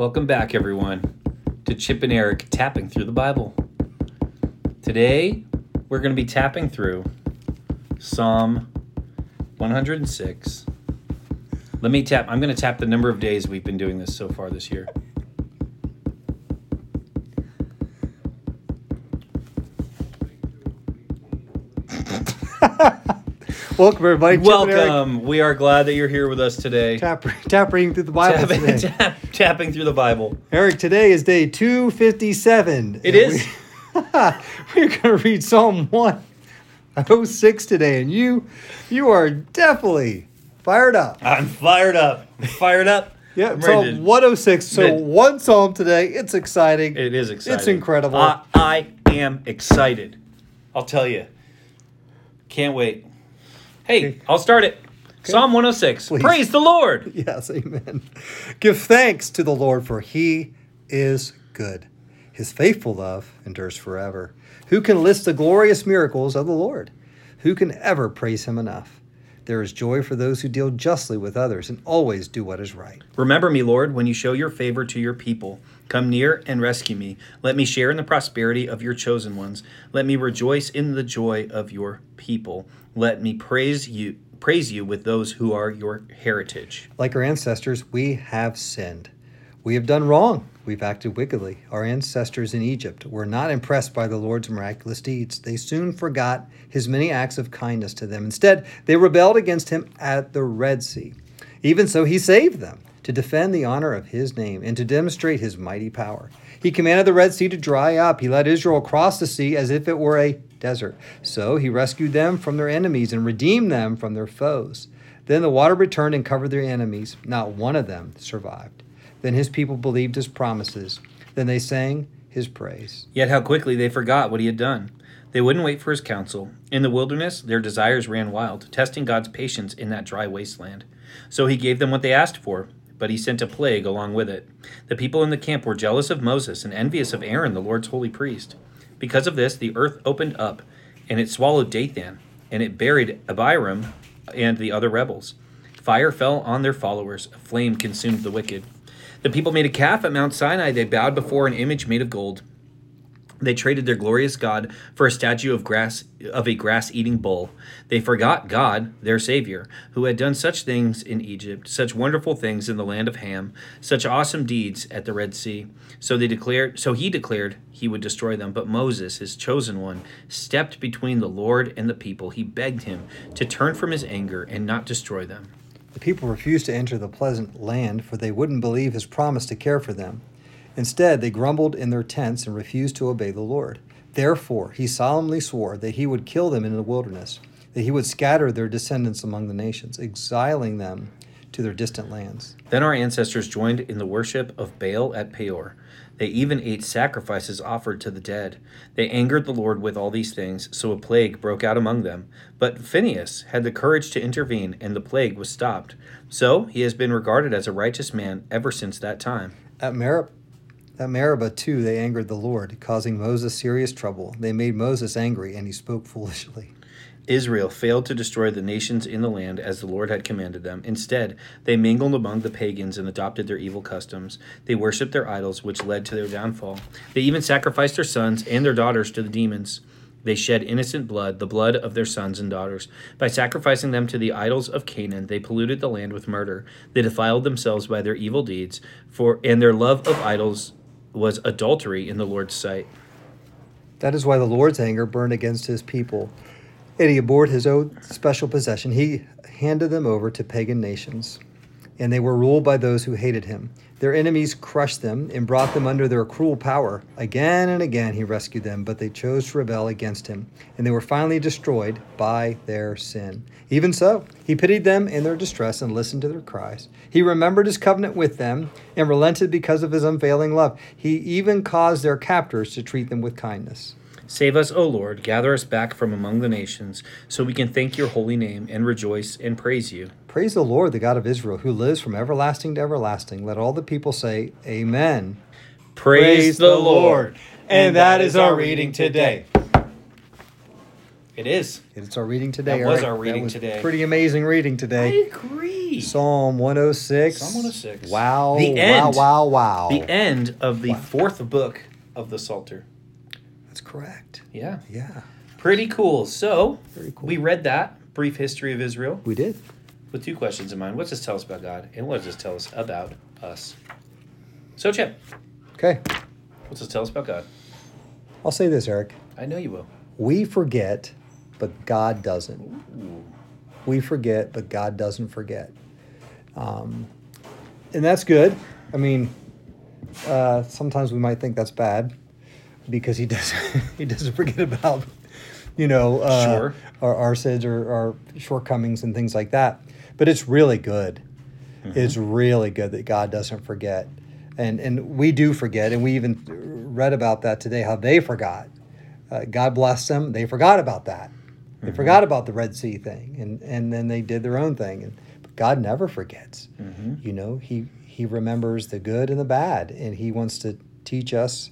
Welcome back, everyone, to Chip and Eric tapping through the Bible. Today, we're going to be tapping through Psalm 106. Let me tap, I'm going to tap the number of days we've been doing this so far this year. Welcome, everybody. Chip and Eric Welcome. We are glad that you're here with us today. Tap, tap reading through the Bible Tapping, today. tap, tapping through the Bible. Eric, today is day 257. It is. We, we're going to read Psalm 106 today, and you you are definitely fired up. I'm fired up. Fired up. Yeah, I'm Psalm to- 106. So, one psalm today. It's exciting. It is exciting. It's incredible. I, I am excited. I'll tell you. Can't wait. Hey, Okay. I'll start it. Psalm 106. Please. Praise the Lord. Yes, amen. Give thanks to the Lord, for he is good. His faithful love endures forever. Who can list the glorious miracles of the Lord? Who can ever praise him enough? There is joy for those who deal justly with others and always do what is right. Remember me, Lord, when you show your favor to your people. Come near and rescue me. Let me share in the prosperity of your chosen ones. Let me rejoice in the joy of your people. Let me praise you praise you with those who are your heritage. Like our ancestors, we have sinned. We have done wrong. We've acted wickedly. Our ancestors in Egypt were not impressed by the Lord's miraculous deeds. They soon forgot his many acts of kindness to them. Instead, they rebelled against him at the Red Sea. Even so, he saved them to defend the honor of his name and to demonstrate his mighty power. He commanded the Red Sea to dry up. He led Israel across the sea as if it were a desert. So he rescued them from their enemies and redeemed them from their foes. Then the water returned and covered their enemies. Not one of them survived. Then his people believed his promises. Then they sang his praise. Yet how quickly they forgot what he had done. They wouldn't wait for his counsel. In the wilderness, their desires ran wild, testing God's patience in that dry wasteland. So he gave them what they asked for, but he sent a plague along with it. The people in the camp were jealous of Moses and envious of Aaron, the Lord's holy priest. Because of this, the earth opened up, and it swallowed Dathan, and it buried Abiram and the other rebels. Fire fell on their followers, a flame consumed the wicked. The people made a calf at Mount Sinai. They bowed before an image made of gold. They traded their glorious God for a statue of grass of a grass-eating bull. They forgot God, their savior, who had done such things in Egypt, such wonderful things in the land of Ham, such awesome deeds at the Red Sea. So they declared so he declared he would destroy them, but Moses, his chosen one, stepped between the Lord and the people. He begged him to turn from his anger and not destroy them. The people refused to enter the pleasant land, for they wouldn't believe his promise to care for them. Instead, they grumbled in their tents and refused to obey the Lord. Therefore, he solemnly swore that he would kill them in the wilderness, that he would scatter their descendants among the nations, exiling them to their distant lands. Then our ancestors joined in the worship of Baal at Peor. They even ate sacrifices offered to the dead. They angered the Lord with all these things, so a plague broke out among them. But Phinehas had the courage to intervene, and the plague was stopped. So he has been regarded as a righteous man ever since that time. At Meribah, at Meribah, too, they angered the Lord, causing Moses serious trouble. They made Moses angry, and he spoke foolishly. Israel failed to destroy the nations in the land as the Lord had commanded them. Instead, they mingled among the pagans and adopted their evil customs. They worshipped their idols, which led to their downfall. They even sacrificed their sons and their daughters to the demons. They shed innocent blood, the blood of their sons and daughters. By sacrificing them to the idols of Canaan, they polluted the land with murder. They defiled themselves by their evil deeds, for and their love of idols was adultery in the Lord's sight. That is why the Lord's anger burned against his people, and he abhorred his own special possession. He handed them over to pagan nations, and they were ruled by those who hated him. Their enemies crushed them and brought them under their cruel power. Again and again he rescued them, but they chose to rebel against him, and they were finally destroyed by their sin. Even so, he pitied them in their distress and listened to their cries. He remembered his covenant with them and relented because of his unfailing love. He even caused their captors to treat them with kindness. Save us, O Lord, gather us back from among the nations, so we can thank your holy name and rejoice and praise you. Praise the Lord, the God of Israel, who lives from everlasting to everlasting. Let all the people say, Amen. Praise, the Lord. And that is our reading today. It is. It's our reading today. That was Eric. our reading was today. Pretty amazing reading today. I agree. Psalm 106. Psalm 106. Wow. The wow, end. wow, wow. The end of the fourth book of the Psalter. That's correct. Yeah. Yeah, Pretty cool. So, Very cool. we read that brief history of Israel we did. with two questions in mind. What does this tell us about God? And what does this tell us about us? So, Chip, Okay. what does this tell us about God? I'll say this, Eric. I know you will. We forget, but God doesn't. We forget, but God doesn't forget. Um, and that's good. I mean, uh, sometimes we might think that's bad because he doesn't he doesn't forget about you know uh, Sure. our, our sins or our shortcomings and things like that. But it's really good. It's really good that God doesn't forget, and and we do forget, and we even read about that today how they forgot. Uh, God bless them. They forgot about that. They forgot about the Red Sea thing, and and then they did their own thing. And but God never forgets. Mhm. You know, he he remembers the good and the bad, and he wants to teach us,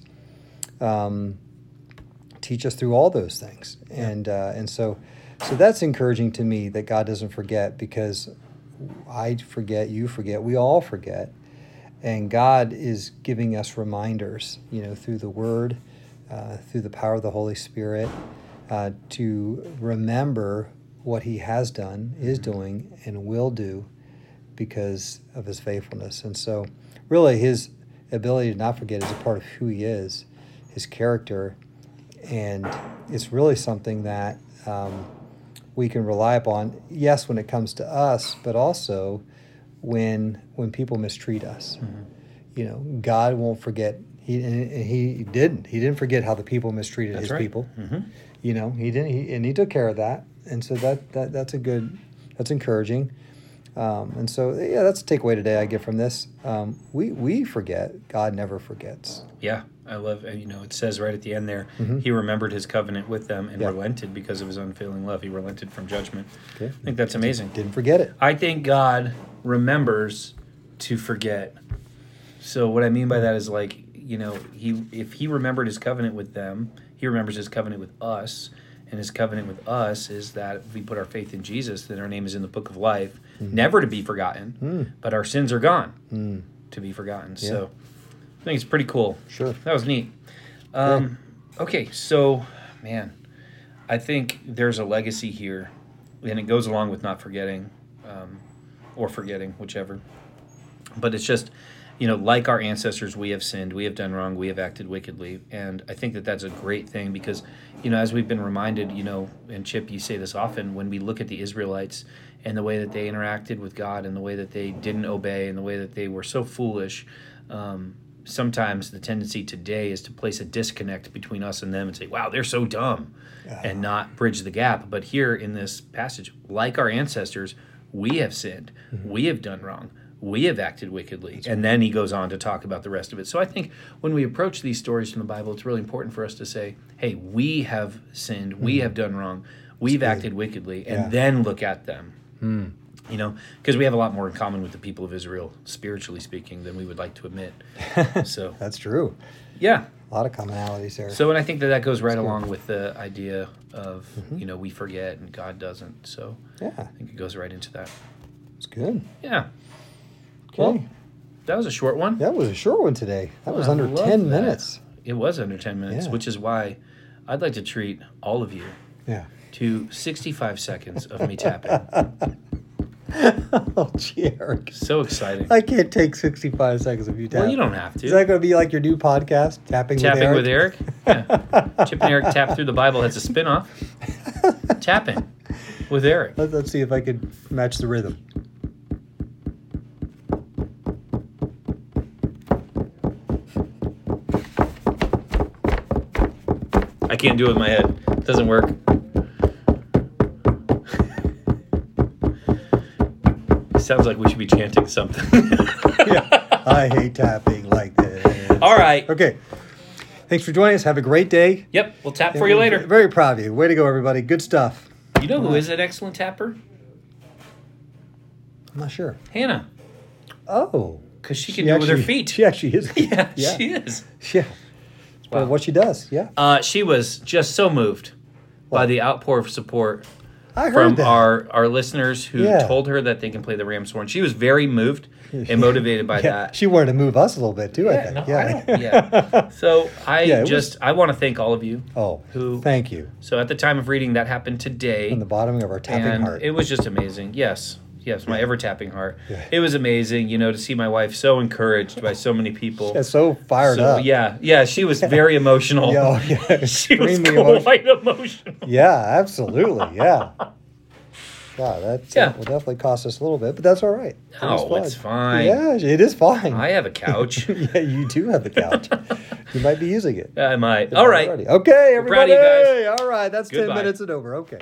um, teach us through all those things. And uh, and so, so that's encouraging to me that God doesn't forget because I forget, you forget, we all forget, and God is giving us reminders. You know, through the Word, uh, through the power of the Holy Spirit, uh, to remember what He has done, is doing, and will do because of his faithfulness. And so, really, his ability to not forget is a part of who he is, his character, and it's really something that um, we can rely upon. Yes, when it comes to us, but also when when people mistreat us. You know, God won't forget. He he didn't. He didn't forget how the people mistreated That's his right. people. Mhm. You know, he didn't. He, and he took care of that. And so that that that's a good. That's encouraging. Um, and so, yeah, that's a takeaway today I get from this. Um, we we forget. God never forgets. Yeah, I love. uh, You know, it says right at the end there, Mhm. he remembered his covenant with them and Yeah. relented because of his unfailing love. He relented from judgment. Okay. I think that's amazing. Didn't forget it. I think God remembers to forget. So what I mean by that is like, you know, he if he remembered his covenant with them, he remembers his covenant with us. And his covenant with us is that if we put our faith in Jesus, then our name is in the book of life, never to be forgotten, Mm. but our sins are gone Mm, to be forgotten. Yeah. So I think it's pretty cool. sure. That was neat. Um, okay, so man, I think there's a legacy here, and it goes along with not forgetting, um, or forgetting, whichever. But it's just, you know, like our ancestors, we have sinned, we have done wrong, we have acted wickedly, and I think that that's a great thing because, you know, as we've been reminded, you know, and Chip, you say this often when we look at the Israelites and the way that they interacted with God and the way that they didn't obey and the way that they were so foolish. Um, sometimes the tendency today is to place a disconnect between us and them and say, wow, they're so dumb, and not bridge the gap. But here in this passage, like our ancestors, we have sinned, we have done wrong, we have acted wickedly. and then he goes on to talk about the rest of it. So I think when we approach these stories from the Bible, it's really important for us to say, hey, we have sinned, we hmm. have done wrong, we've acted wickedly, and Yeah. then look at them. Hmm. You know, because we have a lot more in common with the people of Israel, spiritually speaking, than we would like to admit. so, That's true. yeah. A lot of commonalities there. So, and I think that that goes right along with the idea of, mm-hmm. you know, we forget and God doesn't. So, yeah, I think it goes right into that. it's good. Yeah. Well, that was a short one. that was a short one today. That was under 10 that. minutes. It was under 10 minutes, Yeah. which is why I'd like to treat all of you Yeah. to 65 seconds of me tapping. oh, Eric. So exciting. I can't take 65 seconds of you tapping. Well, you don't have to. Is that going to be like your new podcast, Tapping, Tapping with Eric? with Eric. Yeah. Chip and Eric tap through the Bible has a spin off. Tapping with Eric. Let, let's see if I could match the rhythm. I can't do it with my head. It doesn't work. it Sounds like we should be chanting something. yeah. I hate tapping like this. All right. Okay. Thanks for joining us. Have a great day. Yep, we'll tap for you later. Very proud of you. Way to go, everybody. Good stuff. You know who is an excellent tapper? I'm not sure. Hannah, Oh. because she can do it with her actually- feet. She actually is. yeah, Yeah. she is. Yeah. It's part of Wow. what she does. Yeah. Uh, she was just so moved by the outpour of support from that. our our listeners who Yeah. told her that they can play the ram's horn. She was very moved and motivated by Yeah, that. she wanted to move us a little bit too. I think. no, yeah. I yeah. So I Yeah, it was- just I want to thank all of you. oh, Who- thank you. So at the time of reading, that happened today. From the bottom of our tapping and heart. it was just amazing. Yes, yes, my ever tapping heart. Yeah. It was amazing, you know, to see my wife so encouraged by so many people. yeah, so fired So, up. Yeah, yeah, she was very emotional. Yeah, oh, yeah, she was extremely emotional. quite emotional. Yeah, absolutely. Yeah. Yeah, that Yeah. will definitely cost us a little bit, but that's all right. It Oh, it's fine. Yeah, it is fine. I have a couch. yeah, you do have a couch. you might be using it. I might. All right. Alrighty. Okay, everybody. All right, that's Goodbye. 10 minutes and over. Okay.